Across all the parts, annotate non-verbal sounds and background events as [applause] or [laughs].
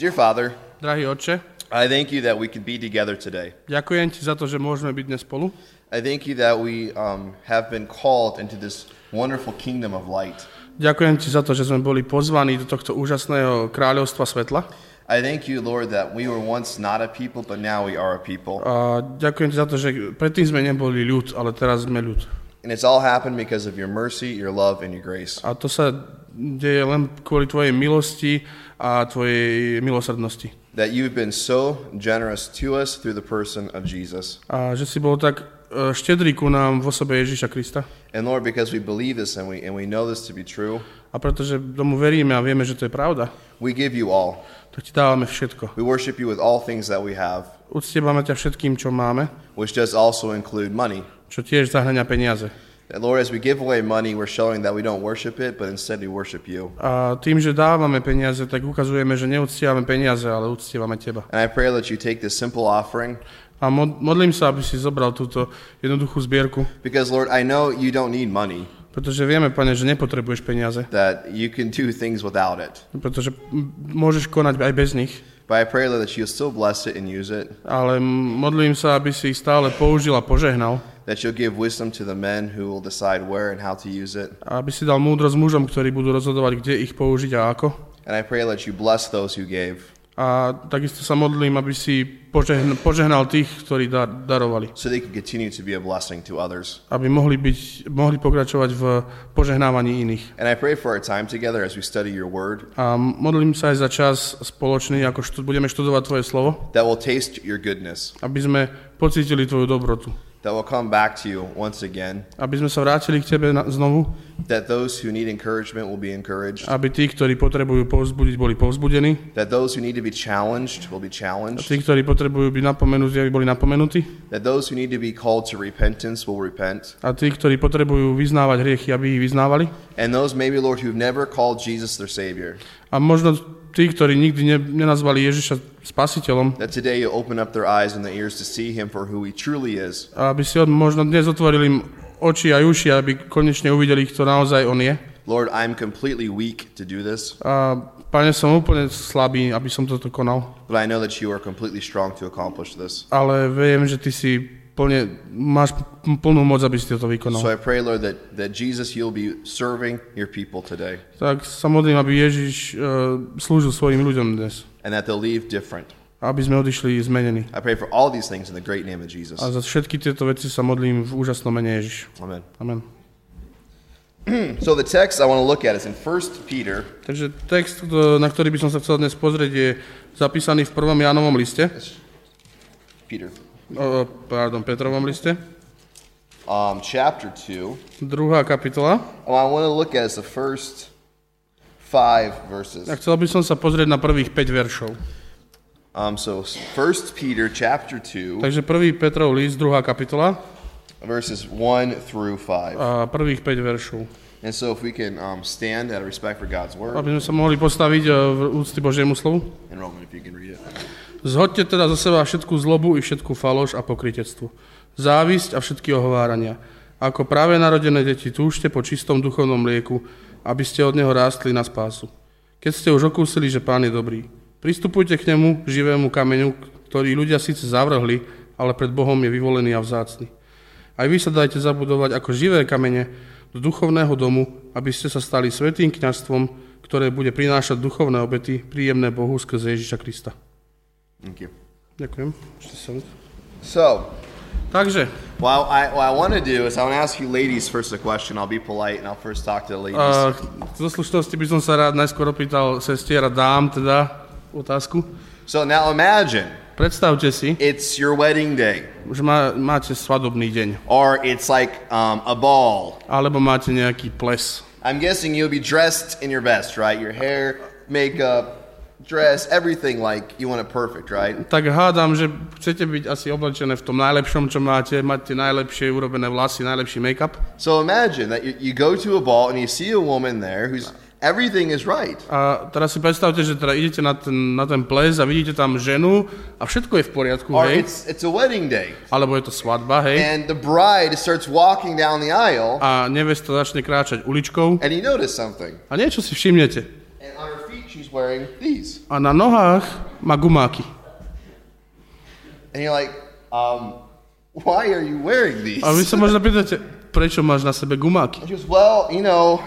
Dear Father, Drahý Otče, I thank you that we could be together today. ďakujem Ti za to, že môžeme byť dnes spolu. I thank you that we um, have been called into this wonderful kingdom of light. Ďakujem Ti za to, že sme boli pozvaní do tohto úžasného kráľovstva svetla. I thank you, Lord, that we were once not a people, but now we are a people. A ďakujem Ti za to, že predtým sme neboli ľud, ale teraz sme ľud. And it's all happened because of your mercy, your love, and your grace. A to sa deje len kvôli Tvojej milosti a Tvojej milosrdnosti. That you've been so generous to us through the person of Jesus. A že si bol tak e, štedrý ku nám v osobe Ježiša Krista. And Lord, because we believe this and we, and we know this to be true, A pretože tomu veríme a vieme, že to je pravda, we give you all. tak Ti dávame všetko. We worship you with all things that we have, Uctievame ťa všetkým, čo máme, which does also include money. čo tiež zahrania peniaze. That, Lord, as we give away money, we're showing that we don't worship it, but instead we worship you. A tým, že dávame peniaze, tak ukazujeme, že neuctievame peniaze, ale uctievame Teba. And I pray that you take this simple offering, A mod- modlím sa, aby si zobral túto jednoduchú zbierku, because, Lord, I know you don't need money, pretože vieme, Pane, že nepotrebuješ peniaze, that you can do things without it. pretože môžeš konať aj bez nich, But I pray, that you'll still bless it and use it, ale modlím sa, aby si ich stále použil a požehnal, that you'll give wisdom to the men who will decide where and how to use it. aby si dal múdrosť mužom, ktorí budú rozhodovať, kde ich použiť a ako. And I pray that you bless those who gave, A takisto sa modlím, aby si požehn- požehnal tých, ktorí dar- darovali. so they can continue to be a blessing to others. Aby mohli, byť, mohli pokračovať v požehnávaní iných. And I pray for our time together as we study your word, A modlím sa aj za čas spoločný, ako štud- budeme študovať Tvoje slovo, that will taste your goodness, aby sme pocítili Tvoju dobrotu. That will come back to you once again, Aby sme sa vrátili k Tebe na- znovu, that those who need encouragement will be encouraged, aby tí, ktorí potrebujú povzbudiť, boli povzbudení. that those who need to be challenged will be A challenged, tí, ktorí potrebujú byť napomenutí, aby boli napomenutí. that those who need to be called to repentance will repent, A tí, ktorí potrebujú vyznávať hriechy, aby ich vyznávali. and those maybe, Lord, who've never called Jesus their Savior, A možno tí, ktorí nikdy ne, nenazvali Ježiša spasiteľom, that today you'll open up their eyes and their ears to see Him for who He truly is, aby si možno dnes otvorili im oči a uši, aby konečne uvideli, kto naozaj On je. Lord, I'm completely weak to do this, A Pane, som úplne slabý, aby som toto konal, but I know that you are completely strong to accomplish this. ale viem, že Ty si plne, máš plnú moc, aby si So vykonal. I pray, Lord, that, that Jesus, you'll be serving your people today, Tak sa modlím, aby Ježiš uh, slúžil svojim ľuďom dnes, and that they'll leave different. aby sme odišli zmenení. I pray for all these things in the great name of Jesus. A za všetky tieto veci sa modlím v úžasnom mene Ježiš. Amen. Amen. [clears throat] So the text I want to look at is in 1 Peter, Takže text, na ktorý by som sa chcel dnes pozrieť, je zapísaný v prvom Jánovom liste, Peter, o, pardon, Petrovom liste, um, chapter 2. druhá kapitola. And what I want to look at the first five verses. A chcel by som sa pozrieť na prvých 5 veršov. Um, so 1 Peter chapter 2, Takže prvý Petrov list, druhá kapitola verses 1 through 5. a prvých 5 veršov. And so if we can um, stand out of respect for God's word, Aby sme sa mohli postaviť e, v úcty Božiemu slovu. and Roman, if you can read it. Zhodte teda zo seba všetku zlobu i všetku faloš a pokritectvo. Závisť a všetky ohovárania. Ako práve narodené deti túžte po čistom duchovnom mlieku, aby ste od neho rástli na spásu. Keď ste už okúsili, že pán je dobrý, pristupujte k nemu, živému kameňu, ktorý ľudia síce zavrhli, ale pred Bohom je vyvolený a vzácny. Aj vy sa dajte zabudovať ako živé kamene do duchovného domu, aby ste sa stali svetým kňazstvom, ktoré bude prinášať duchovné obety, príjemné Bohu skrze Ježiša Krista. Thank you. Ďakujem. Ešte. So, Takže, well, I, what I want to do is I want to ask you ladies first a question. I'll be polite and I'll first talk to the ladies. uh, zo slušnosti by som sa rád najskôr opýtal sestier a dám teda otázku. so now imagine Predstavte si, it's your wedding day, že má, máte svadobný deň, or it's like um, a ball. alebo máte nejaký ples. I'm guessing you'll be dressed in your best, right? Your hair, makeup, dress, everything like you want it perfect, right? Tak hádam, že chcete byť asi oblečené v tom najlepšom, čo máte, máte najlepšie urobené vlasy, najlepší make-up. So imagine that you, you go to a ball and you see a woman there who's everything is right. A teraz si predstavte, že teda idete na ten, na ten ples a vidíte tam ženu a všetko je v poriadku, Or hej? it's it's a wedding day. Alebo je to svadba, hej? And the bride starts walking down the aisle A nevesta začne kráčať uličkou and you notice something. a niečo si všimnete. And on her feet she's wearing these. A na nohách má gumáky. And you're like, um, why are you wearing these? A vy sa možno pýtate, prečo máš na sebe gumáky? And she goes, well, you know,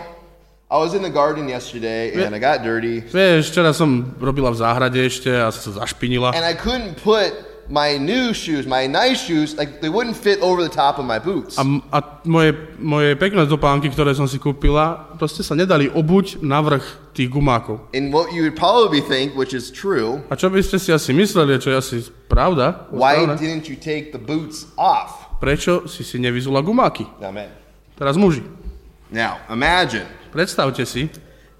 I was in the garden yesterday and I got dirty Vieš, včera som robila v záhrade ešte a sa zašpinila. and I couldn't put my new shoes, my nice shoes, like they wouldn't fit over the top of my boots. A, a moje, moje pekné topánky, ktoré som si kúpila, proste sa nedali obuť na vrch tých gumákov. And what you would probably think, which is true, A čo by ste si asi mysleli, čo je asi pravda? why správne, didn't you take the boots off? Prečo si si nevyzula gumáky? Amen. Teraz muži. Now, imagine Predstavte si,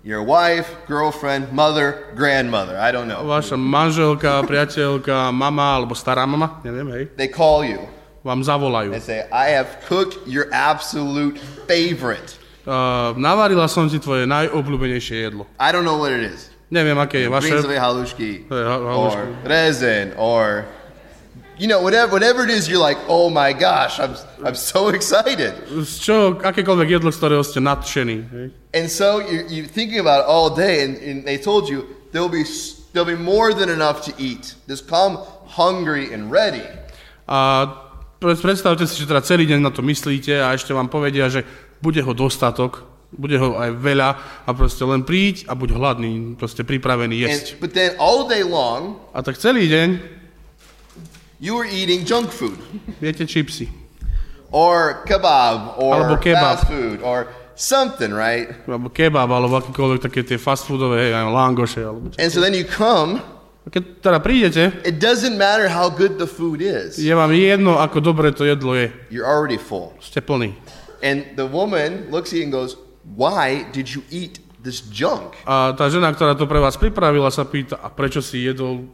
your wife, girlfriend, mother, grandmother, I don't know. vaša manželka, priateľka, mama alebo stará mama, neviem, hej, They call you vám zavolajú. and say, I have cooked your absolute favorite. Uh, navarila som ti tvoje najobľúbenejšie jedlo. I don't know what it is. Neviem, aké je vaše. Brinzové halušky, halušky. or you know, whatever, whatever it is, you're like, oh my gosh, I'm, I'm so excited. Z čoho, akékoľvek jedlo, z ktorého ste nadšení. Hej? And so you're, you're thinking about it all day, and, and they told you there'll be there'll be more than enough to eat. Just come hungry and ready. A pre- predstavte si, že teda celý deň na to myslíte a ešte vám povedia, že bude ho dostatok, bude ho aj veľa a proste len príď a buď hladný, proste pripravený jesť. And, but then all day long, A tak celý deň you were eating junk food, viete čipsy, or kebab, or Alebo kebab. fast food, or something, right? alebo kebab, alebo akékoľvek také tie fast foodové, hej, langoše. Alebo čo. And so then you come. A keď teda prídete, It doesn't matter how good the food is. je vám jedno, ako dobre to jedlo je. You're already full. Ste plný. And the woman looks at you and goes, Why did you eat this junk? A tá žena, ktorá to pre vás pripravila, sa pýta, a prečo si jedol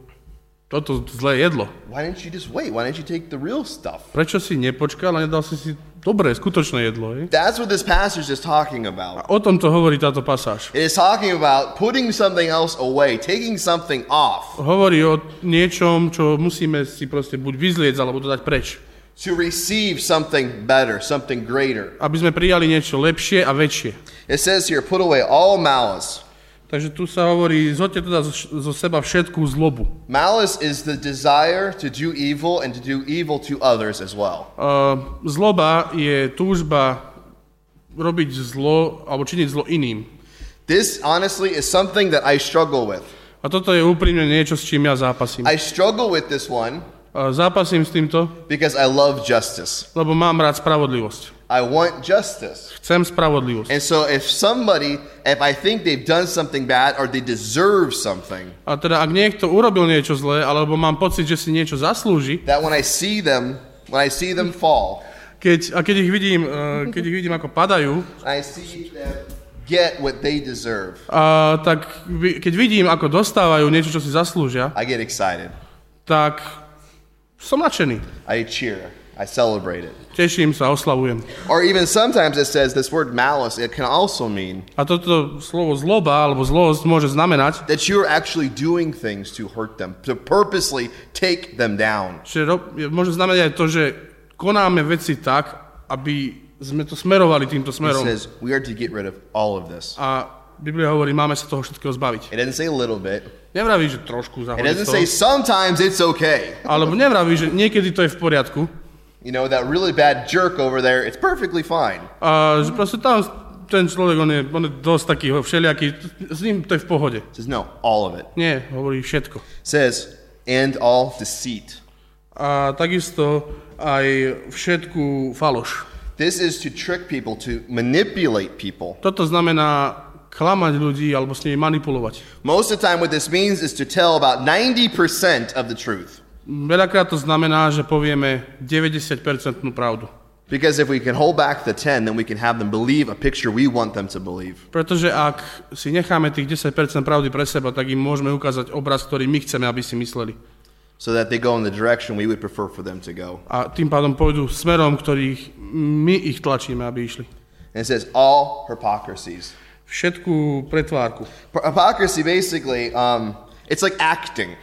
toto zlé jedlo? Why didn't you just wait? Why didn't you take the real stuff? Prečo si nepočkal a nedal si si dobré, skutočné jedlo? Je? That's what this passage is talking A about. o tom to hovorí táto pasáž. It is talking about putting something else away, taking something off Hovorí o niečom, čo musíme si proste buď vyzliec, alebo to dať preč. to receive something better, something greater. Aby sme prijali niečo lepšie a väčšie. It says here, put away all malice. Takže tu sa hovorí, zhodte teda zo, zo seba všetkú zlobu. Malice is the desire to do evil and to do evil to others as well. Uh, zloba je túžba robiť zlo, alebo činiť zlo iným. This honestly is something that I struggle with. A toto je úprimne niečo, s čím ja zápasím. I struggle with this one zápasím s týmto, because I love justice. lebo mám rád spravodlivosť. I want justice. Chcem spravodlivosť. And so if somebody, if I think they've done something bad or they deserve something, A teda ak niekto urobil niečo zlé, alebo mám pocit, že si niečo zaslúži, that when I see them, when I see them fall, keď, a keď ich vidím, uh, keď ich vidím ako padajú, I see them get what they deserve, a tak keď vidím, ako dostávajú niečo, čo si zaslúžia, I get excited. tak som nadšený. I cheer. I celebrate it. Teším sa, oslavujem. Or even sometimes it says this word malice, it can also mean A toto slovo zloba alebo zlosť môže znamenať, that you're actually doing things to hurt them, to purposely take them down. že ro- môže znamenať aj to, že konáme veci tak, aby sme to smerovali týmto It smerom. says we are to get rid of all of this. A Biblia hovorí, máme sa toho všetkého zbaviť. It doesn't say a little bit. Nevraví, že trošku It zahodiť doesn't say sometimes it's okay. alebo nevraví, že niekedy to je v poriadku. You know, that really bad jerk over there, it's perfectly fine. A že proste tam ten človek, on je, on je dosť taký všelijaký, s ním to je v pohode. It says no, all of it. Nie, hovorí všetko. It says, and all deceit. A takisto aj všetku faloš. This is to trick people, to manipulate people. Toto znamená klamať ľudí alebo s nimi manipulovať. Most of the time, what this means is to tell about 90% of the truth. Veľakrát to znamená, že povieme 90% pravdu. Because if we can hold back the 10, then we can have them believe a picture we want them to believe. Pretože ak si necháme tých 10% pravdy pre seba, tak im môžeme ukázať obraz, ktorý my chceme, aby si mysleli. So that they go in the direction we would prefer for them to go. A tým pádom pôjdu smerom, ktorých my ich tlačíme, aby išli. And it says, all hypocrisies. Všetku pretvárku. Hypocrisy basically, um, it's like acting.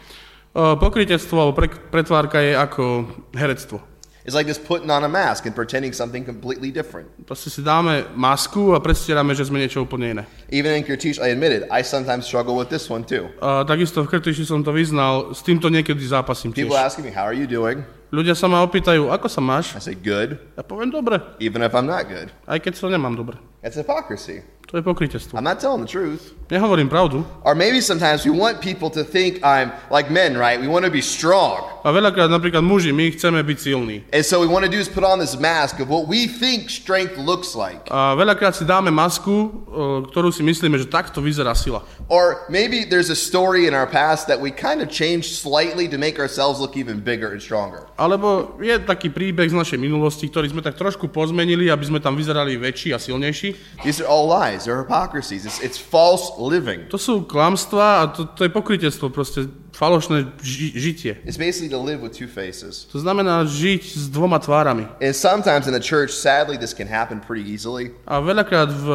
O, Pokrytectvo alebo pre, pretvárka je ako herectvo. It's like this putting on a mask and pretending something completely different. Proste si dáme masku a predstierame, že sme niečo úplne iné. Even in Kirtish, I admit it, I sometimes struggle with this one too. A takisto v Krtiši som to vyznal, s týmto niekedy zápasím tiež. People asking me, How are you doing? Ľudia sa ma opýtajú, ako sa máš? I say, Good, Ja poviem dobre, even if I'm not good. aj keď sa nemám dobre. That's hypocrisy. To je pokrytectvo. I'm not telling the truth. Nehovorím pravdu. Or maybe sometimes we want people to think I'm like men, right? We want to be strong. A veľakrát napríklad muži, my chceme byť silní. And so we want to do is put on this mask of what we think strength looks like. A veľakrát si dáme masku, ktorú si myslíme, že takto vyzerá sila. Or maybe there's a story in our past that we kind of changed slightly to make ourselves look even bigger and stronger. Alebo je taký príbeh z našej minulosti, ktorý sme tak trošku pozmenili, aby sme tam vyzerali väčší a silnejší. These are all lies. They're hypocrisies. It's, it's false living. To sú klamstvá a to, to je pokrytectvo, proste falošné ži- žitie. It's basically to live with two faces. To znamená žiť s dvoma tvárami. And sometimes in the church, sadly, this can happen pretty easily. A veľakrát v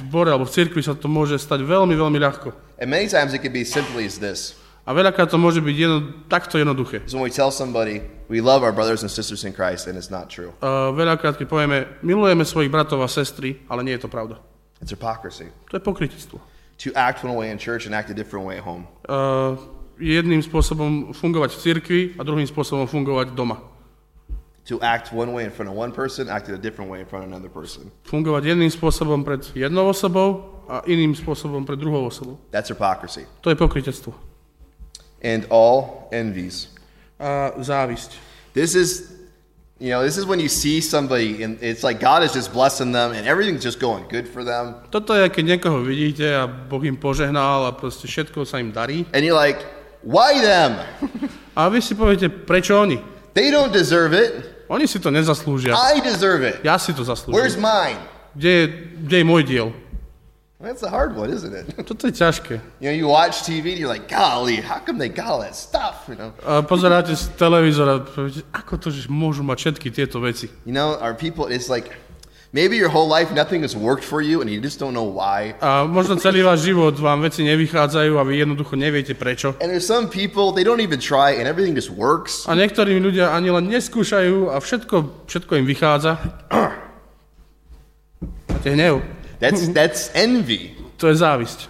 zbore alebo v cirkvi sa to môže stať veľmi, veľmi ľahko. And many times it can be simply as this. A veľakrát to môže byť jedno, takto jednoduché. Is when we tell somebody we love our brothers and sisters in Christ, and it's not true. A veľakrát, keď povieme, milujeme svojich bratov a sestry, ale nie je to pravda. It's hypocrisy. To je pokrytectvo. To act one way in church and act a different way at home. Uh, jedným spôsobom fungovať v cirkvi a druhým spôsobom fungovať doma. To act one way in front of one person, act a different way in front of another person. Fungovať jedným spôsobom pred jednou osobou a iným spôsobom pred druhou osobou. That's hypocrisy. To je pokrytectvo. And all envies. A závisť. This is, you know, this is when you see somebody and it's like God is just blessing them and everything's just going good for them. Toto je, keď niekoho vidíte a Boh im požehnal a proste všetko sa im darí. And you're like, why them? A vy si poviete, prečo oni? They don't deserve it. Oni si to nezaslúžia. I deserve it. Ja si to Where's zaslúžim. mine? Kde je, kde je môj diel? That's a hard one, isn't it? Toto je ťažké. You know, you watch TV and you're like, golly, how come they got all that stuff? You know, A pozeráte z televízora ako to, že môžu mať všetky tieto veci. you know, our people. It's like maybe your whole life nothing has worked for you and you just don't know why. A možno celý váš život vám veci nevychádzajú a vy jednoducho neviete prečo. And there's some people they don't even try and everything just works. A niektorí ľudia ani len neskúšajú a všetko, všetko im vychádza. [clears throat] Máte hnev. That's that's envy To je závisť.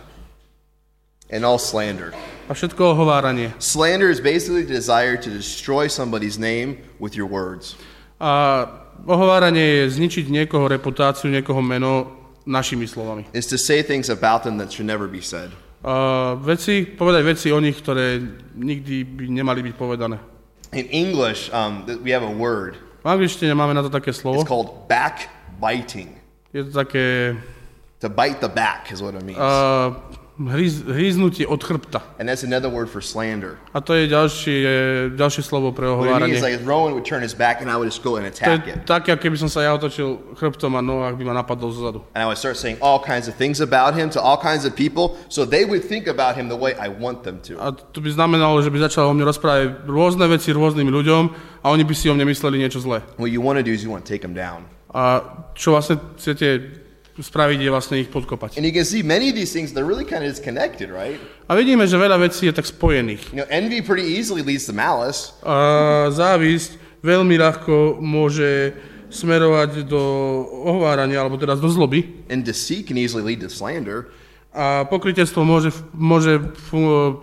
and all slander. A všetko ohováranie. Slander is basically the desire to destroy somebody's name with your words. A ohováranie je zničiť niekoho reputáciu, niekoho meno našimi slovami. It's to say things about them that should never be said. A veci, povedať veci o nich, ktoré nikdy by nemali byť povedané. In English, um, we have a word. V angličtine máme na to také It's slovo. called backbiting. Je to také To bite the back is what it means. uh, hryz, hryznutie od chrbta. and that's another word for slander. A to je ďalšie, ďalšie slovo pre ohováranie. like Rowan would turn his back and I would just go and attack je it. také, ako keby som sa ja otočil chrbtom a Noach by ma napadol zozadu. And I would start saying all kinds of things about him to all kinds of people so they would think about him the way I want them to. A to by znamenalo, že by začal o mne rozprávať rôzne veci rôznym ľuďom a oni by si o mne mysleli niečo zlé. What you want to do is you want to take him down. A čo vlastne chcete spraviť, je vlastne ich podkopať. And you can see many of these things, they're really kind of disconnected, right? A vidíme, že veľa vecí je tak spojených. You know, envy pretty easily leads to malice. A závisť veľmi ľahko môže smerovať do ohovárania, alebo teda do zloby. And deceit can easily lead to slander. A pokrytectvo môže, môže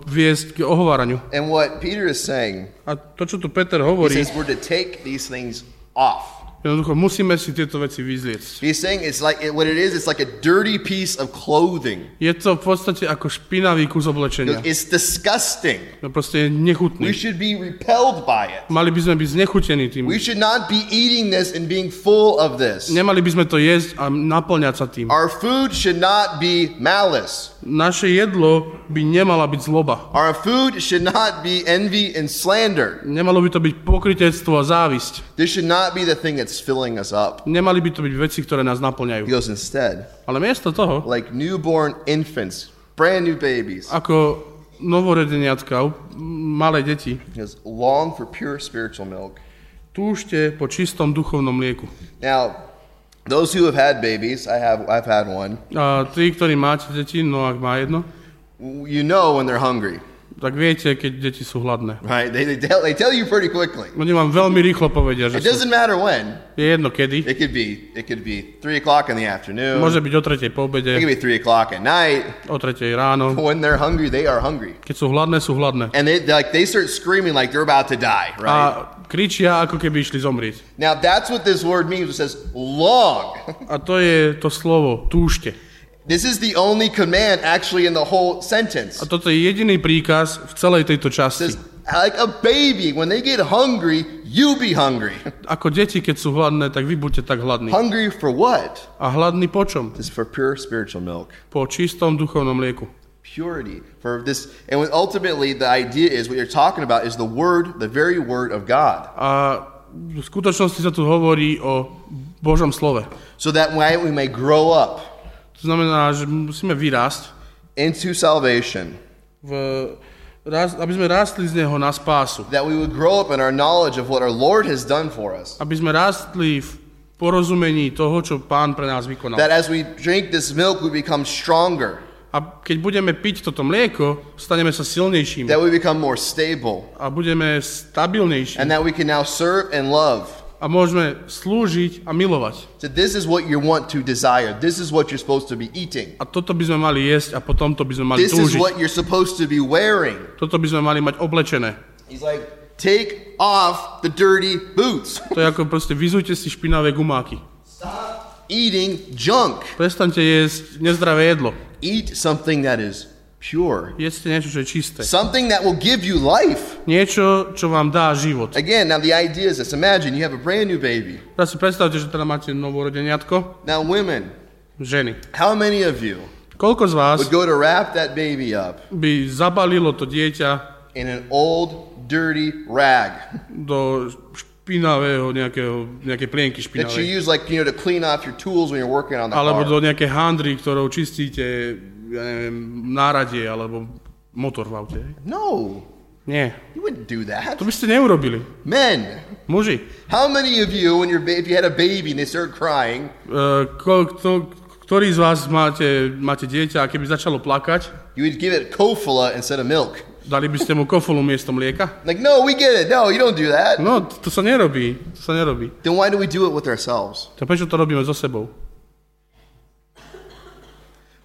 viesť k ohováraniu. And what Peter is saying, A to, čo tu Peter he hovorí, says we're to take these things off. Jednoducho musíme si tieto veci vyzliecť. He's saying it's like what it is. It's like a dirty piece of clothing. Je to v podstate ako špinavý kus oblečenia. It's disgusting. No proste je We nechutný. should be repelled by it. Mali by sme byť znechutení tým. We should not be eating this and being full of this. Nemali by sme to jesť a naplňať sa tým. Our food should not be malice. Naše jedlo by nemala byť zloba. Our food should not be envy and slander. Nemalo by to byť pokrytectvo a závisť. This should not be the thing that's filling us up. Nemali by to byť veci, ktoré nás He naplňajú. goes instead, Ale miesto toho, like newborn infants, brand new babies. ako novoredeniatka, u- malé deti, He goes, long for pure spiritual milk. túžte po čistom duchovnom mlieku. Now, those who have had babies, I have, I've had one. Uh, A tí, ktorí máte deti, no ak má jedno, You know when they're hungry. Tak viete, keď deti sú hladné. right? They, they, tell, they tell you pretty quickly. Oni vám veľmi rýchlo povedia, že It sú, doesn't matter when. je jedno kedy. It could be it could be three o'clock in the afternoon. Môže byť o tretej po It obede, could be three o'clock at night. o tretej ráno. [laughs] When they're hungry, they are hungry, Keď sú hladné, sú hladné. and they like they start screaming like they're about to die, A right? kričia, ako keby išli zomrieť. Now that's what this word means. It says long. A to je to slovo, túžte. This is the only command actually in the whole sentence. A toto je jediný príkaz v celej tejto časti. says like a baby when they get hungry, you be hungry. [laughs] Ako deti, keď sú hladné, tak vy buďte tak hladní. hungry for what? A hladní po čom? This is for pure spiritual milk. Po čistom duchovnom mlieku. Purity for this, and when ultimately the idea is what you're talking about is the word, the very word of God. A v skutočnosti sa tu hovorí o Božom slove. so that way we may grow up To znamená, že musíme vyrásť, into salvation, v, raz, aby sme rástli z Neho na spásu. that we would grow up in our knowledge of what our Lord has done for us. Aby sme rástli v porozumení toho, čo Pán pre nás vykonal. That as we drink this milk, we become stronger, A keď budeme piť toto mlieko, staneme sa silnejšími that we become more stable, a budeme stabilnejší and that we can now serve and love. A môžeme slúžiť a milovať. So this is what you want to desire. This is what you're supposed to be eating. A toto by sme mali jesť a potom to by sme mali This is túžiť. what you're supposed to be wearing. Toto by sme mali mať oblečené. He's like, take off the dirty boots. To je ako proste vyzujte si špinavé gumáky. Stop eating junk. Prestaňte jesť nezdravé jedlo. Eat something that is pure. Jedzte niečo, čo je čisté. Something that will give you life. Niečo, čo vám dá život. Again, now the idea is this. Imagine you have a brand new baby. Teraz si predstavte, že teda máte novorodeniatko, Now, women, ženy. how many of you Koľko z vás would go to wrap that baby up by zabalilo to dieťa in an old, dirty rag do špinavého, nejakého, nejaké plienky that you špinavej. use, like, you know, to clean off your tools when you're working on the Alebo do car? nejakej handry, ktorou čistíte ja neviem, náradie alebo motor v aute. No, Nie, you wouldn't do that. to by ste neurobili. Men, Muži, how many of you, when your if you had a baby and they started crying, uh, ko, kto, ktorý z vás máte, máte dieťa a keby začalo plakať, you would give it Kofala instead of milk? dali by ste mu kofolu miesto mlieka? Like, no, we get it. No, you don't do that. No, to, to sa nerobí. To sa nerobí. Then why do we do it with ourselves? Tak prečo to robíme so sebou?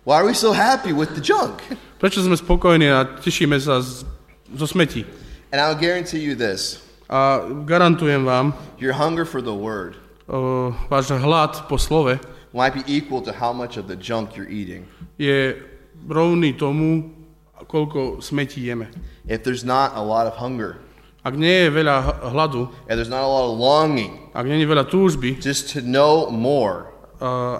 Why are we so happy with the junk? Prečo sme spokojní a tešíme sa z, zo smetí? And I'll guarantee you this A garantujem vám, your hunger for the word o, váš hlad po slove might be equal to how much of the junk you're eating. je rovný tomu, koľko smetí jeme. If there's not a lot of hunger, Ak nie je veľa hladu, if there's not a lot of longing ak nie je veľa túžby, just to know more,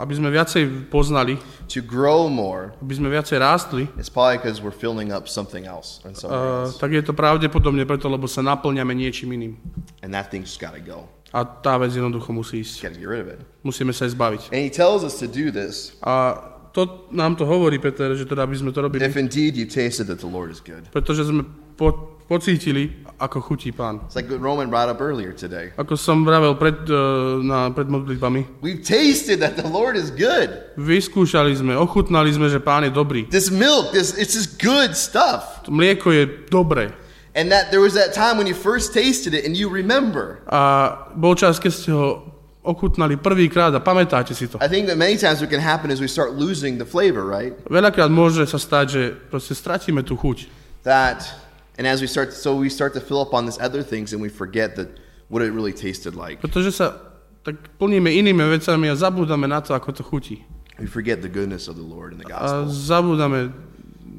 aby sme viacej poznali, to grow more, aby sme viacej rástli, it's probably because we're filling up something else and somewhere a, else. tak je to pravdepodobne preto, lebo sa naplňame niečím iným. And that thing's just got to go. A tá vec jednoducho musí ísť. Get rid of it. Musíme sa jej zbaviť. And he tells us to do this A to nám to hovorí, Peter, že teda aby sme to robili, if indeed you tasted that the Lord is good. pretože sme po, pocítili, ako chutí pán. It's like Roman brought up earlier today. Ako som vravel pred, eh, na, pred modlitbami, We've tasted that the Lord is good. vyskúšali sme, ochutnali sme, že pán je dobrý. This milk, this it's just good stuff. To mlieko je dobré. And that there was that time when you first tasted it and you remember. A bol čas, keď ste ho ochutnali prvýkrát a pamätáte si to. I think that many times what can happen is we start losing the flavor, right? Veľakrát môže sa stať, že proste stratíme tú chuť. That and as we start so we start to fill up on these other things and we forget that what it really tasted like. Pretože sa tak plníme inými vecami a zabúdame na to, ako to chutí. We forget the goodness of the Lord and the A gospel. zabúdame,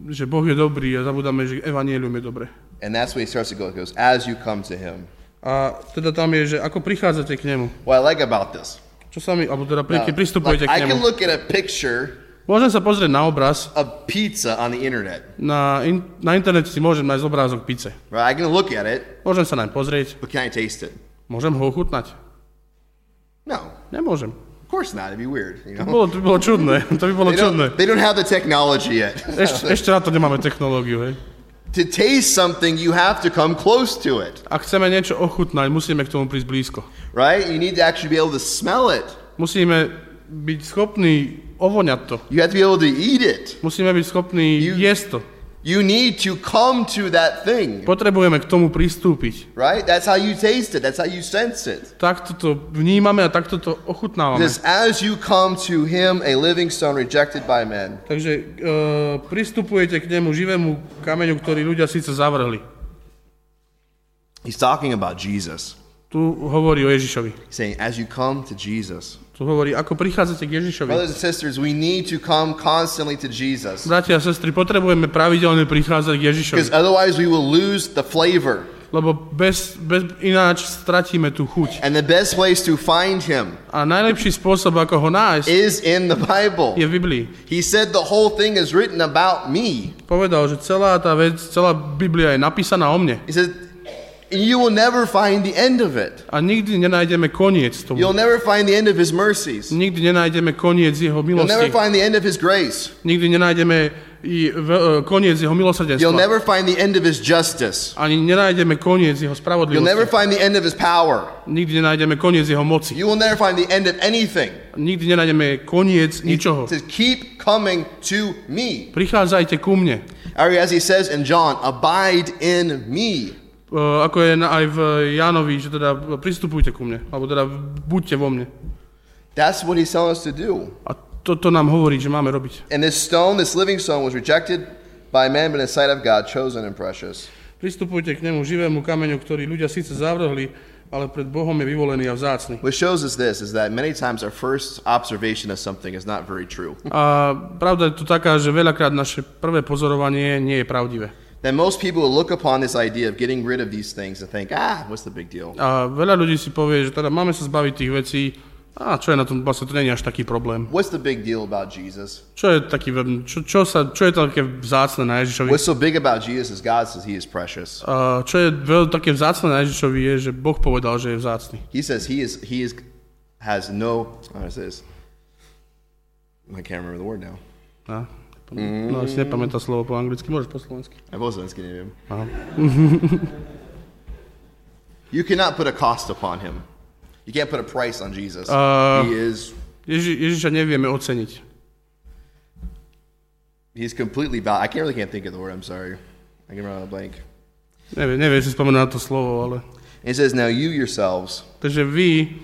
že Boh je dobrý a zabúdame, že evanielium je dobré. And that's when he starts to go. It goes, as you come to him. A teda tam je, že ako prichádzate k nemu. What I like about this. Čo sa mi, alebo teda pri, Now, pristupujete like, k I can nemu. look at a picture Môžem sa pozrieť na obraz, of pizza on the internet. na, in, na internete si môžem nájsť obrázok pice. Right? I can look at it, Môžem sa naň pozrieť, but can I taste it? môžem ho ochutnať. No. Nemôžem. Of course not. It'd be weird. You To know? bolo, to by bolo čudné, [laughs] to by bolo They čudné. don't, they don't have the technology yet. [laughs] Ešte, ešte na to nemáme technológiu, hej. to taste something, you have to come close to it, Ak chceme niečo ochutnať, musíme k tomu prísť blízko. right? You need to actually be able to smell it. Musíme byť schopní ovoňať to. You have to be able to eat it. Musíme byť schopní You- jesť to. You need to come to that thing, Potrebujeme k tomu pristúpiť. right? That's how you taste it. That's how you sense it. Takto to vnímame a takto to ochutnávame. Because as you come to him, a living stone rejected by men, Takže e, pristupujete k nemu živému kameňu, ktorý ľudia síce zavrhli. he's talking about Jesus. Tu hovorí o Ježišovi. He's saying, as you come to Jesus. Tu hovorí, ako prichádzate k Ježišovi. Brothers and sisters, we need to come constantly to Jesus. Bratia a sestry, potrebujeme pravidelne prichádzať k Ježišovi. Because otherwise we will lose the flavor. Lebo bez, bez, ináč stratíme tú chuť. And the best place to find him A najlepší spôsob, ako ho nájsť, is in the Bible. je v Biblii. He said the whole thing is written about me. Povedal, že celá tá vec, celá Biblia je napísaná o mne. He said, you will never find the end of it. A nikdy nenájdeme koniec tomu. You'll never find the end of his mercies. Nikdy nenájdeme koniec jeho You'll never find the end of his grace. Nikdy nenájdeme i koniec jeho You'll never find the end of his justice. Ani nenájdeme koniec jeho You'll never find the end of his power. Nikdy nenájdeme koniec jeho moci. You will never find the end of anything. Nikdy nenájdeme koniec ničoho. To keep coming to me. Prichádzajte ku mne. Or as he says in John, abide in me. Uh, ako je aj v Jánovi, že teda pristupujte ku mne, alebo teda buďte vo mne. That's what he's telling us to do. A toto nám hovorí, že máme robiť. And this stone, this living stone, was rejected by man, but in the sight of God, chosen and precious. Pristupujte k nemu živému kameňu, ktorý ľudia síce zavrhli, ale pred Bohom je vyvolený a vzácny. What shows us this is that many times our first observation of something is not very true. A pravda je tu taká, že veľakrát naše prvé pozorovanie nie je pravdivé. That most people will look upon this idea of getting rid of these things and think, ah, what's the big deal? A veľa ľudí si povie, že teda máme sa zbaviť tých vecí, a čo je na tom, vlastne to nie je až taký problém. What's the big deal about Jesus? Čo je, taký, čo, čo, sa, čo je také vzácne na Ježišovi? What's so big about Jesus is God says he is precious. A čo je veľmi také vzácne na Ježišovi je, že Boh povedal, že je vzácny. He says he is he is has no how is this? I can't remember the word now. A? No, si nepamätá slovo po anglicky, môžeš po slovensky. I was asking him. Aha. [laughs] You cannot put a cost upon him. You can't put a price on Jesus. Uh, he is Ježi, Ježiša nevieme oceniť. he's completely. I can't really can't think of the word. I'm sorry. I can run a blank. Neviem, neviem si spomenúť na to slovo, ale... It says, "Now you yourselves, Takže vy,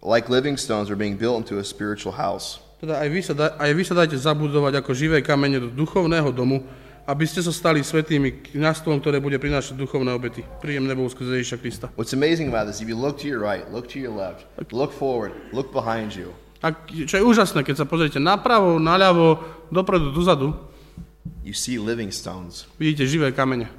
like living stones, are being built into a spiritual house." Teda aj vy, sa da, aj vy sa dajte zabudovať ako živé kamene do duchovného domu, aby ste sa stali svetými kniastvom, ktoré bude prinášať duchovné obety. Príjemné bol skrze Ježiša Krista. What's amazing about this, if you look to your right, look to your left, look forward, look behind you, A čo je úžasné, keď sa pozriete napravo, naľavo, dopredu, dozadu, you see living stones. vidíte živé kamene.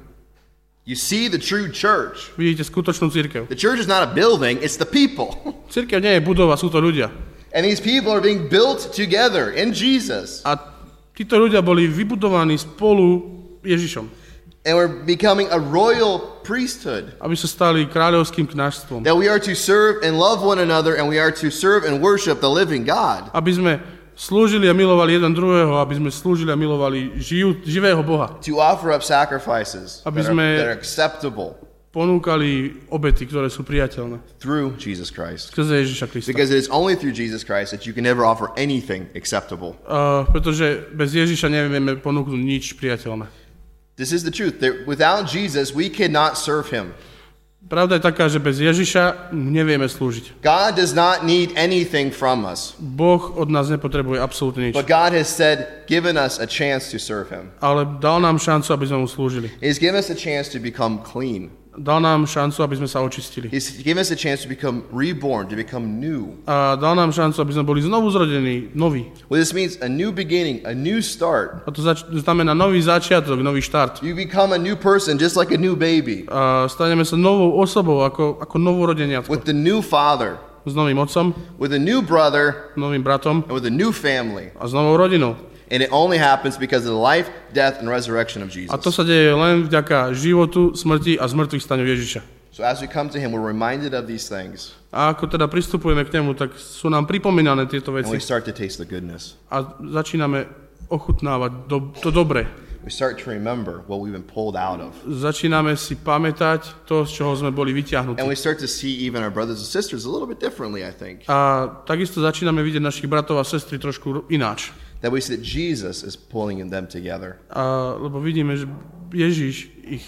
You see the true church. Vidíte skutočnú církev. The church is not a building, it's the people. [laughs] Církev nie je budova, sú to ľudia. And these people are being built together in Jesus. A títo ľudia boli vybudovaní spolu Ježišom, And we're becoming a royal priesthood. aby sa stali kráľovským knážstvom. That we are to serve and love one another, and we are to serve and worship the living God. Aby sme slúžili a milovali jeden druhého, aby sme slúžili a milovali žijú, živého Boha. To offer up sacrifices Aby sme- that are acceptable Ponúkali obety, ktoré sú priateľné. through Jesus Christ. Skrze Ježiša Krista. Because it is only through Jesus Christ that you can ever offer anything acceptable. Uh, pretože bez Ježiša nevieme ponúknuť nič priateľné. This is the truth. That without Jesus, we cannot serve him. Pravda je taká, že bez Ježiša nevieme slúžiť. God does not need anything from us. Boh od nás nepotrebuje absolútne nič. But God has said, given us a chance to serve him. Ale dal nám šancu, aby sme mu slúžili. He's given us a chance to become clean. Dal nám šancu, aby sme sa očistili. He's given us a chance to become reborn, to become new. A dal nám šancu, aby sme boli znovu zrodení, noví. Well, this means a new beginning, a new start. A to zač- znamená nový začiatok, nový štart. You become a new person, just like a new baby, A staneme sa novou osobou, ako, ako novorodeniatko. with the new father, S novým otcom, with a new brother, novým bratom and with a new family. a s novou rodinou. And it only happens because of the life, death, and resurrection of Jesus. A to sa deje len vďaka životu, smrti a zmrtvých staniu Ježiša. So as we come to him, we're reminded of these things, A ako teda pristupujeme k nemu, tak sú nám pripomínané tieto and we veci. start to taste the goodness. A začíname ochutnávať do, to dobre. We start to remember what we've been pulled out of. Začíname si pamätať to, z čoho sme boli vyťahnutí. And we start to see even our brothers and sisters a little bit differently, I think. A takisto začíname vidieť našich bratov a sestry trošku ináč. That we see that Jesus is pulling them together. A, lebo vidíme, že Ježiš ich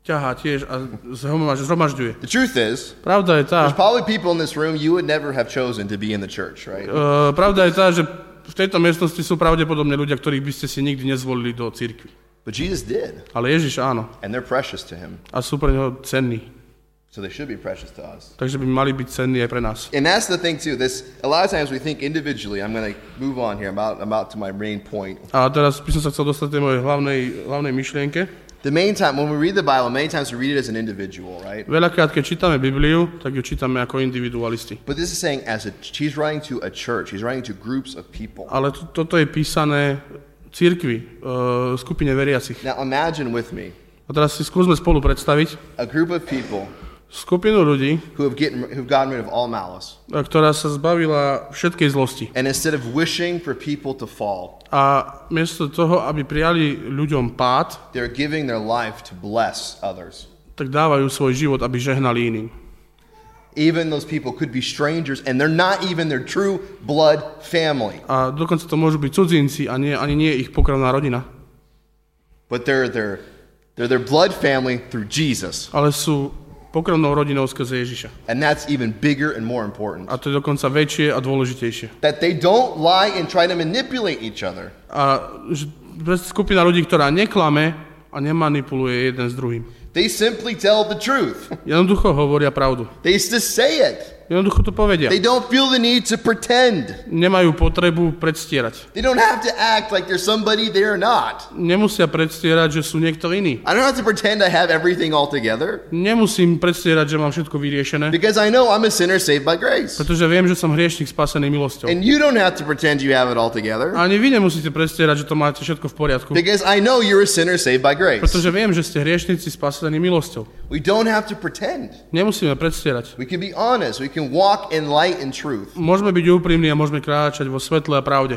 ťahá tiež a zhromaž- zhromažďuje. The truth is, Pravda je tá, there's probably people in this room you would never have chosen to be in the church, right? uh, pravda je tá, že v tejto miestnosti sú pravdepodobne ľudia, ktorých by ste si nikdy nezvolili do cirkvi. But Jesus did, Ale Ježiš áno. and they're precious to him. A sú pre neho cenní. So they should be precious to us. Takže by mali byť cenní aj pre nás. And that's the thing too. This a lot of times we think individually. I'm going to move on here. I'm out, I'm out to my main point. A teraz by som sa chcel dostať tej mojej hlavnej, hlavnej myšlienke. The main time when we read the Bible, many times we read it as an individual, right? Veľakrát, keď čítame Bibliu, tak ju čítame ako individualisti. But this is saying as a he's writing to a church. He's writing to groups of people. Ale to, toto je písané církvi, uh, skupine veriacich. Now imagine with me A teraz si skúsme spolu predstaviť a group of people skupinu ľudí, who have getting who've gotten rid of all malice. ktorá sa zbavila všetkej zlosti. And instead of wishing for people to fall, A miesto toho, aby prijali ľuďom pád, they're giving their life to bless others. tak dávajú svoj život, aby žehnali iným. Even those people could be strangers and they're not even their true blood family. A dokonca to môžu byť cudzinci a nie, ani nie ich pokrvná rodina. But they're their they're their blood family through Jesus. Ale sú pokrvnou rodinou skrze Ježiša. And that's even bigger and more important. A to je dokonca väčšie a dôležitejšie. That they don't lie and try to manipulate each other. A že skupina ľudí, ktorá neklame a nemanipuluje jeden s druhým. They simply tell the truth. Jednoducho hovoria pravdu. They just say it. Jednoducho to povedia. They don't feel the need to pretend. Nemajú potrebu predstierať. They don't have to act like there's somebody they're not. Nemusia predstierať, že sú niekto iný. I don't have to pretend I have everything all together Nemusím predstierať, že mám všetko vyriešené, because I know I'm a sinner saved by grace. pretože viem, že som hriešnik spasený milosťou. And you don't have to pretend you have it all together Ani vy nemusíte predstierať, že to máte všetko v poriadku, because I know you're a sinner saved by grace. pretože viem, že ste hriešnici spasení milosťou. We don't have to pretend. Nemusíme predstierať. We can be honest. We can walk in light and truth. Môžeme byť úprimní a môžeme kráčať vo svetle a pravde.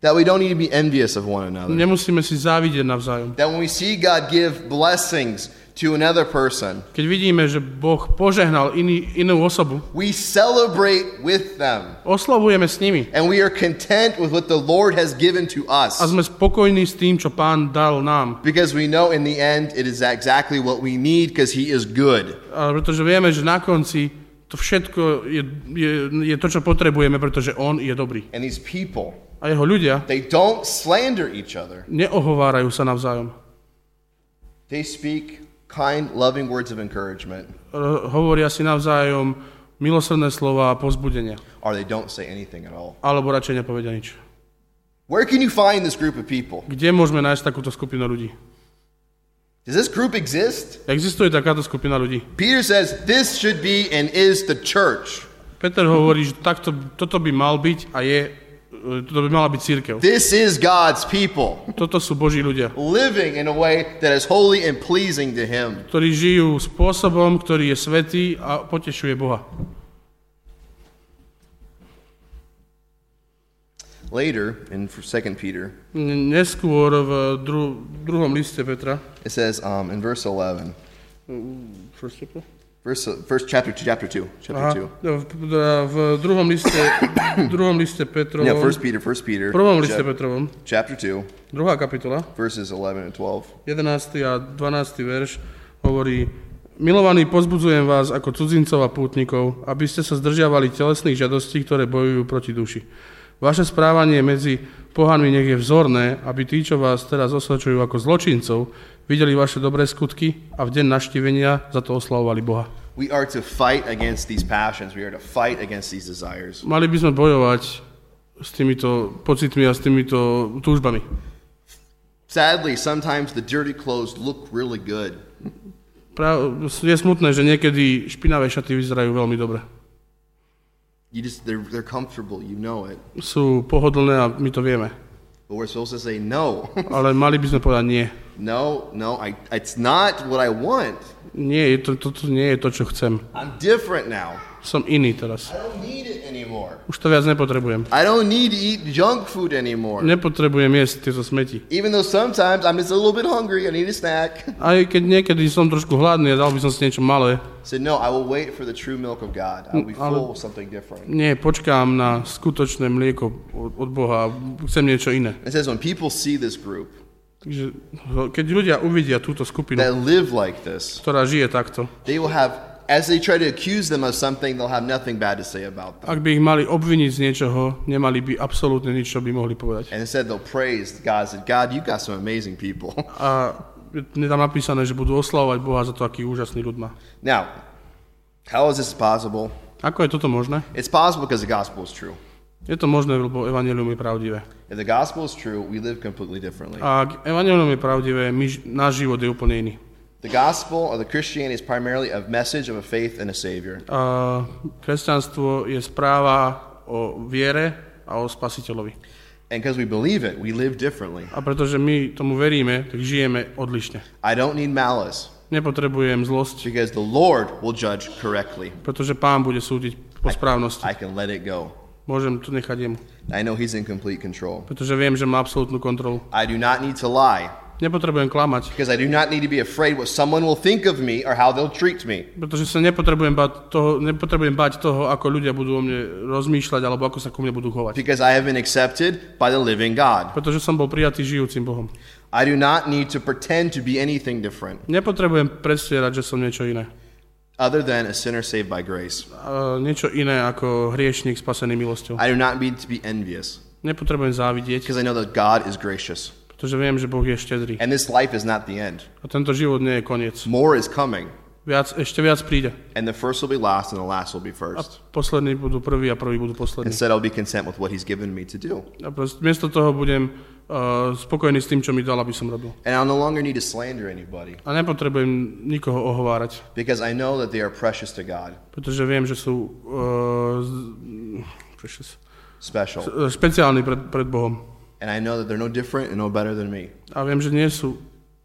That we don't need to be envious of one another. Nemusíme si závidieť navzájom. That when we see God give blessings to another person, Keď vidíme, že Boh požehnal iný, inú osobu, we celebrate with them. oslavujeme s nimi And we are content with what the Lord has given to us. a sme spokojní s tým, čo Pán dal nám. Because we know in the end it is exactly what we need because He is good. A pretože vieme, že na konci to všetko je, je, je to, čo potrebujeme, pretože On je dobrý. And these people, A jeho ľudia they don't slander each other. neohovárajú sa navzájom. They speak kind, loving words of encouragement, hovoria si navzájom milosrdné slova a pozbudenia. or they don't say anything at all. Alebo radšej nepovedia nič. Where can you find this group of people? Kde môžeme nájsť takúto skupinu ľudí? Does this group exist? Existuje takáto skupina ľudí. Peter says this should be and is the church. Peter hovorí, že takto, toto by mal byť a je, toto by mala byť církev. This is God's people Toto sú Boží ľudia, living in a way that is holy and pleasing to Him. ktorí žijú spôsobom, ktorý je svetý a potešuje Boha. Later in 2 Peter, Neskôr v dru- druhom liste Petra, it says um, in verse 11, First chapter? verse, first chapter, chapter 2, chapter Aha, 2. v, v- druhom liste, [coughs] druhom liste Petrovom, Yeah, First Peter, First Peter, prvom liste chap- Petrovom, chapter 2, druhá kapitola, verses 11 and 12. 11. a 12. verš hovorí Milovaní, pozbudzujem vás ako cudzincov a pútnikov, aby ste sa zdržiavali telesných žiadostí, ktoré bojujú proti duši. Vaše správanie medzi pohanmi nech je vzorné, aby tí, čo vás teraz osvedčujú ako zločincov, videli vaše dobré skutky a v deň naštívenia za to oslavovali Boha. We are to fight against these passions. We are to fight against these desires. Mali by sme bojovať s týmito pocitmi a s týmito túžbami. Sadly, sometimes the dirty clothes look really good. Pra- je smutné, že niekedy špinavé šaty vyzerajú veľmi dobre. You just they're they're comfortable, you know it. Sú pohodlné a my to vieme. But we're supposed to say no. Ale mali by sme povedať nie. No, no, I it's not what I want. Nie, to, to, to nie je to, čo chcem. I'm different now. Som iný teraz. I don't need it anymore. Už to viac nepotrebujem. I don't need to eat junk food anymore. Nepotrebujem jesť tieto smeti. Even though sometimes I'm just a little bit hungry, I need a snack. Aj keď niekedy som trošku hladný dal by som si niečo malé. Said, no, I will wait for the true milk of God. I will be Ale- full of something different. Nie, počkám na skutočné mlieko od, Boha chcem niečo iné. It says, when people see this group Takže keď ľudia uvidia túto skupinu, that live like this, ktorá žije takto, they will have, as they try to accuse them of something, they'll have nothing bad to say about them. ak by ich mali obviniť z niečoho, nemali by absolútne nič, čo by mohli povedať. And instead, they'll praise God. Said, God, you got some amazing people. [laughs] A je tam napísané, že budú oslavovať Boha za to, aký úžasný ľud má. now, how is this possible? Ako je toto možné? It's possible because the gospel is true. Je to možné, lebo evanelium je pravdivé. If the gospel is true, we live completely differently. Ak evanelium je pravdivé, my, náš život je úplne iný. The gospel or the Christianity is primarily a message of a faith in a Savior. A kresťanstvo je správa o viere a o spasiteľovi. And because we believe it, we live differently. A pretože my tomu veríme, tak žijeme odlišne. I don't need malice Nepotrebujem zlosť, because the Lord will judge correctly. pretože pán bude súdiť po správnosti. I can let it go. Môžem to nechať jemu, I know He's in complete control. pretože viem, že má absolútnu kontrolu. I do not need to lie Nepotrebujem klamať, because I do not need to be afraid what someone will think of me or how they'll treat me. pretože sa nepotrebujem bať toho, nepotrebujem bať toho, ako ľudia budú o mne rozmýšľať alebo ako sa ku mne budú chovať. Because I have been accepted by the living God. Pretože som bol prijatý žijúcim Bohom. I do not need to pretend to be anything different Nepotrebujem predstierať, že som niečo iné. Other than a sinner saved by grace. A niečo iné ako hriešnik spasený milosťou. I do not need to be envious Nepotrebujem závidieť, because I know that God is gracious. pretože viem, že Boh je štedrý. And this life is not the end. A tento život nie je koniec. More is coming. Viac, ešte viac príde. And the first will be last and the last will be A first. poslední budú prví a prví budú poslední. Instead, I'll be content with what He's given me to do. A proste, miesto toho budem uh, spokojný s tým, čo mi dal, aby som robil. And I'll no longer need to slander anybody A nepotrebujem nikoho ohovárať, because I know that they are precious to God, pretože viem, že sú uh, precious, special. uh, špeciálni pred, pred Bohom. And I know that they're no different and no better than me. A viem, že nie sú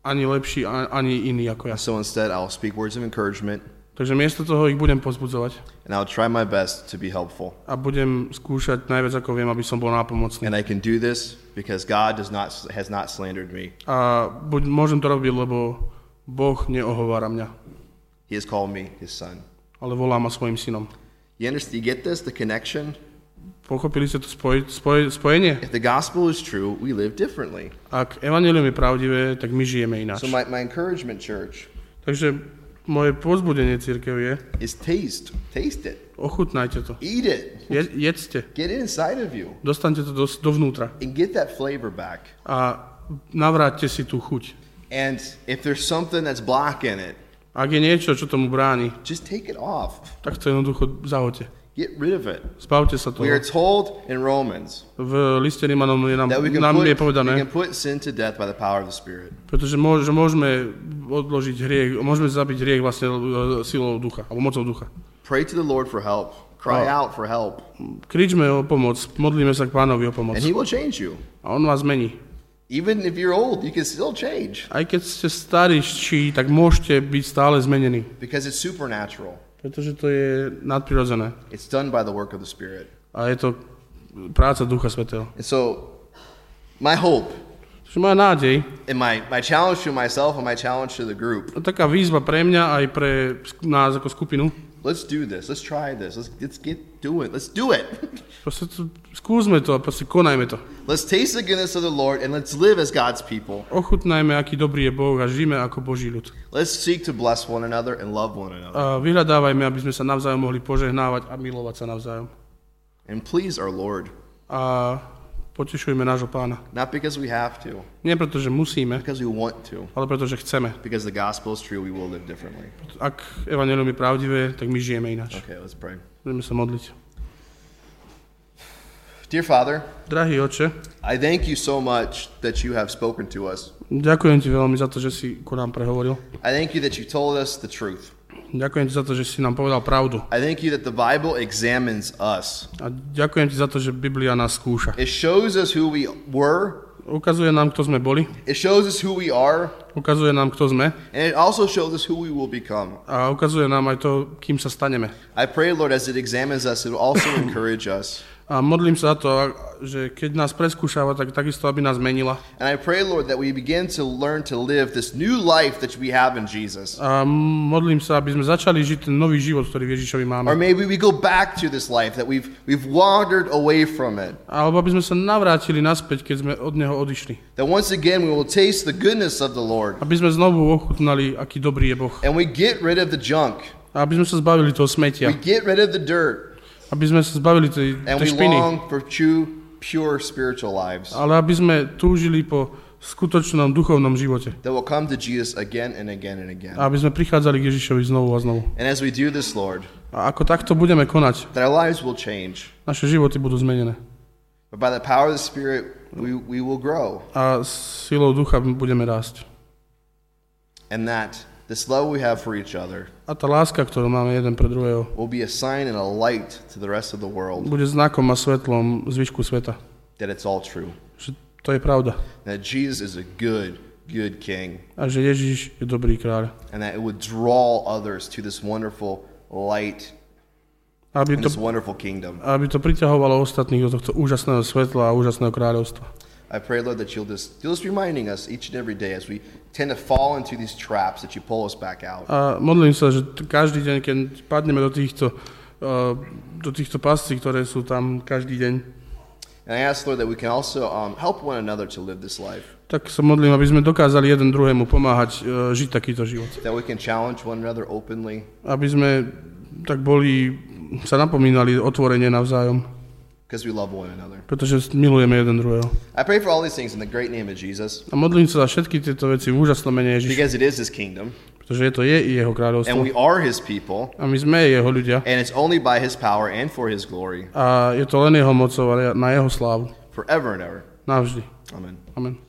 ani lepší, ani iní ako ja. So instead, I'll speak words of encouragement Takže miesto toho ich budem pozbudzovať and I'll try my best to be helpful. a budem skúšať najviac ako viem, aby som bol nápomocný. And I can do this because God does not has not slandered me. A buď, môžem to robiť, lebo Boh neohovára mňa, He has called me His son. ale volá ma svojim synom. You understand? You get this? The connection. Pochopili ste to spoj, spoj, spojenie? If the gospel is true, we live differently. Ak evanelium je pravdivé, tak my žijeme ináč. So my, my encouragement, church, Takže moje pozbudenie církev je, is taste. Taste it. ochutnajte to. Eat it. Je, jedzte. Get it inside of you Dostaňte to do, dovnútra. and get that flavor back. A navráťte si tú chuť. And if there's something that's blocking it, Ak je niečo, čo tomu bráni, just take it off. tak to jednoducho zahoďte. Get rid of it. Zbavte sa We are toho. told in Romans V liste Rimanom je nám, that we can, nám put, je we povedané, can put sin to death by the power of the Spirit. pretože môž, že môžeme odložiť hriech, môžeme zabiť hriech vlastne e, silou ducha, alebo mocou ducha. Pray to the Lord for help. Cry out for help. Kričme o pomoc, modlíme sa k pánovi o pomoc. And He will change you. A on vás zmení. Even if you're old, you can still change Aj keď ste starší, tak môžete byť stále zmenení. because it's supernatural. Pretože to je nadprirodzené. It's done by the work of the Spirit. A je to práca Ducha Svetého. And so, my hope Čiže moja nádej, and my, my challenge to myself and my challenge to the group a taká výzva pre mňa aj pre nás ako skupinu, let's do this. Let's try this. Let's, let's get do it. Let's do it. [laughs] proste to, skúsme to a proste konajme to. let's taste the goodness of the Lord and let's live as God's people. Ochutnajme, aký dobrý je Boh a žijeme ako Boží ľud. Let's seek to bless one another and love one another. A vyhľadávajme, aby sme sa navzájom mohli požehnávať a milovať sa navzájom. And please our Lord, A potešujme nášho pána. not because we have to, Nie preto, že musíme, because we want to. ale preto, že chceme. Because the gospel is true, we will live differently. Ak evanelium je pravdivé, tak my žijeme ináč. Okay, let's pray. Budeme sa modliť. Dear Father, Drahý oče, I thank you so much that you have spoken to us. ďakujem ti veľmi za to, že si ku nám prehovoril. I thank you that you told us the truth. Ďakujem ti za to, že si nám povedal pravdu. I thank you that the Bible examines us. A ďakujem ti za to, že Biblia nás skúša. It shows us who we were Ukazuje nám, kto sme boli, It shows us who we are, ukazuje nám, kto sme and it also shows us who we will become. a ukazuje nám aj to, kým sa staneme. I pray, Lord, as it examines us, it will also [coughs] encourage us. A modlím sa to, že keď nás preskúšava, tak takisto, aby nás menila. And I pray, Lord, that we begin to learn to live this new life that we have in Jesus. A modlím sa, aby sme začali žiť ten nový život, ktorý v Ježišovi Or máme. maybe we go back to this life that we've, we've wandered away from it. Alebo aby sme sa navrátili naspäť, keď sme od Neho odišli. That once again we will taste the goodness of the Lord. Aby sme znovu ochutnali, aký dobrý je Boh. And we get rid of the junk. Aby sme sa zbavili toho We smetia. get rid of the dirt. Aby sme sa zbavili tej, And tej we špiny. long for true, pure spiritual lives Ale aby sme túžili po skutočnom duchovnom živote. that will come to Jesus again and again and again. A aby sme prichádzali k Ježišovi znovu a znovu. And as we do this, Lord, A ako takto budeme konať, that our lives will change. naše životy budú zmenené. But by the power of the Spirit, we, we will grow. A silou ducha budeme rásť. And that this love we have for each other A tá láska, ktorú máme jeden pre druhého, will be a sign and a light to the rest of the world bude znakom a svetlom zvyšku sveta. that it's all true. Že to je pravda. That Jesus is a good, good King. A že Ježiš je dobrý kráľ. And that it would draw others to this wonderful light Aby and to, this wonderful kingdom. aby to priťahovalo ostatných do tohto úžasného svetla a úžasného kráľovstva. I pray, Lord, that you'll just, you'll just reminding us each and every day as we tend to fall into these traps that you pull us back out. A modlím sa, že každý deň, keď padneme do týchto, uh, do týchto pascí, ktoré sú tam každý deň, And I ask, Lord, that we can also um, help one another to live this life. tak sa modlím, aby sme dokázali jeden druhému pomáhať uh, žiť takýto život. That we can challenge one another openly. Aby sme tak boli, sa napomínali otvorenie navzájom, because we love one another. pretože milujeme jeden druhého. I pray for all these things in the great name of Jesus A modlím sa za všetky tieto veci v úžasnom mene Ježiša, because it is his kingdom pretože to je jeho and kráľovstvo. we are his people A my sme jeho ľudia. and it's only by his power and for his glory A je to len jeho mocou, ale na jeho slávu. forever and ever. Navždy. Amen. Amen.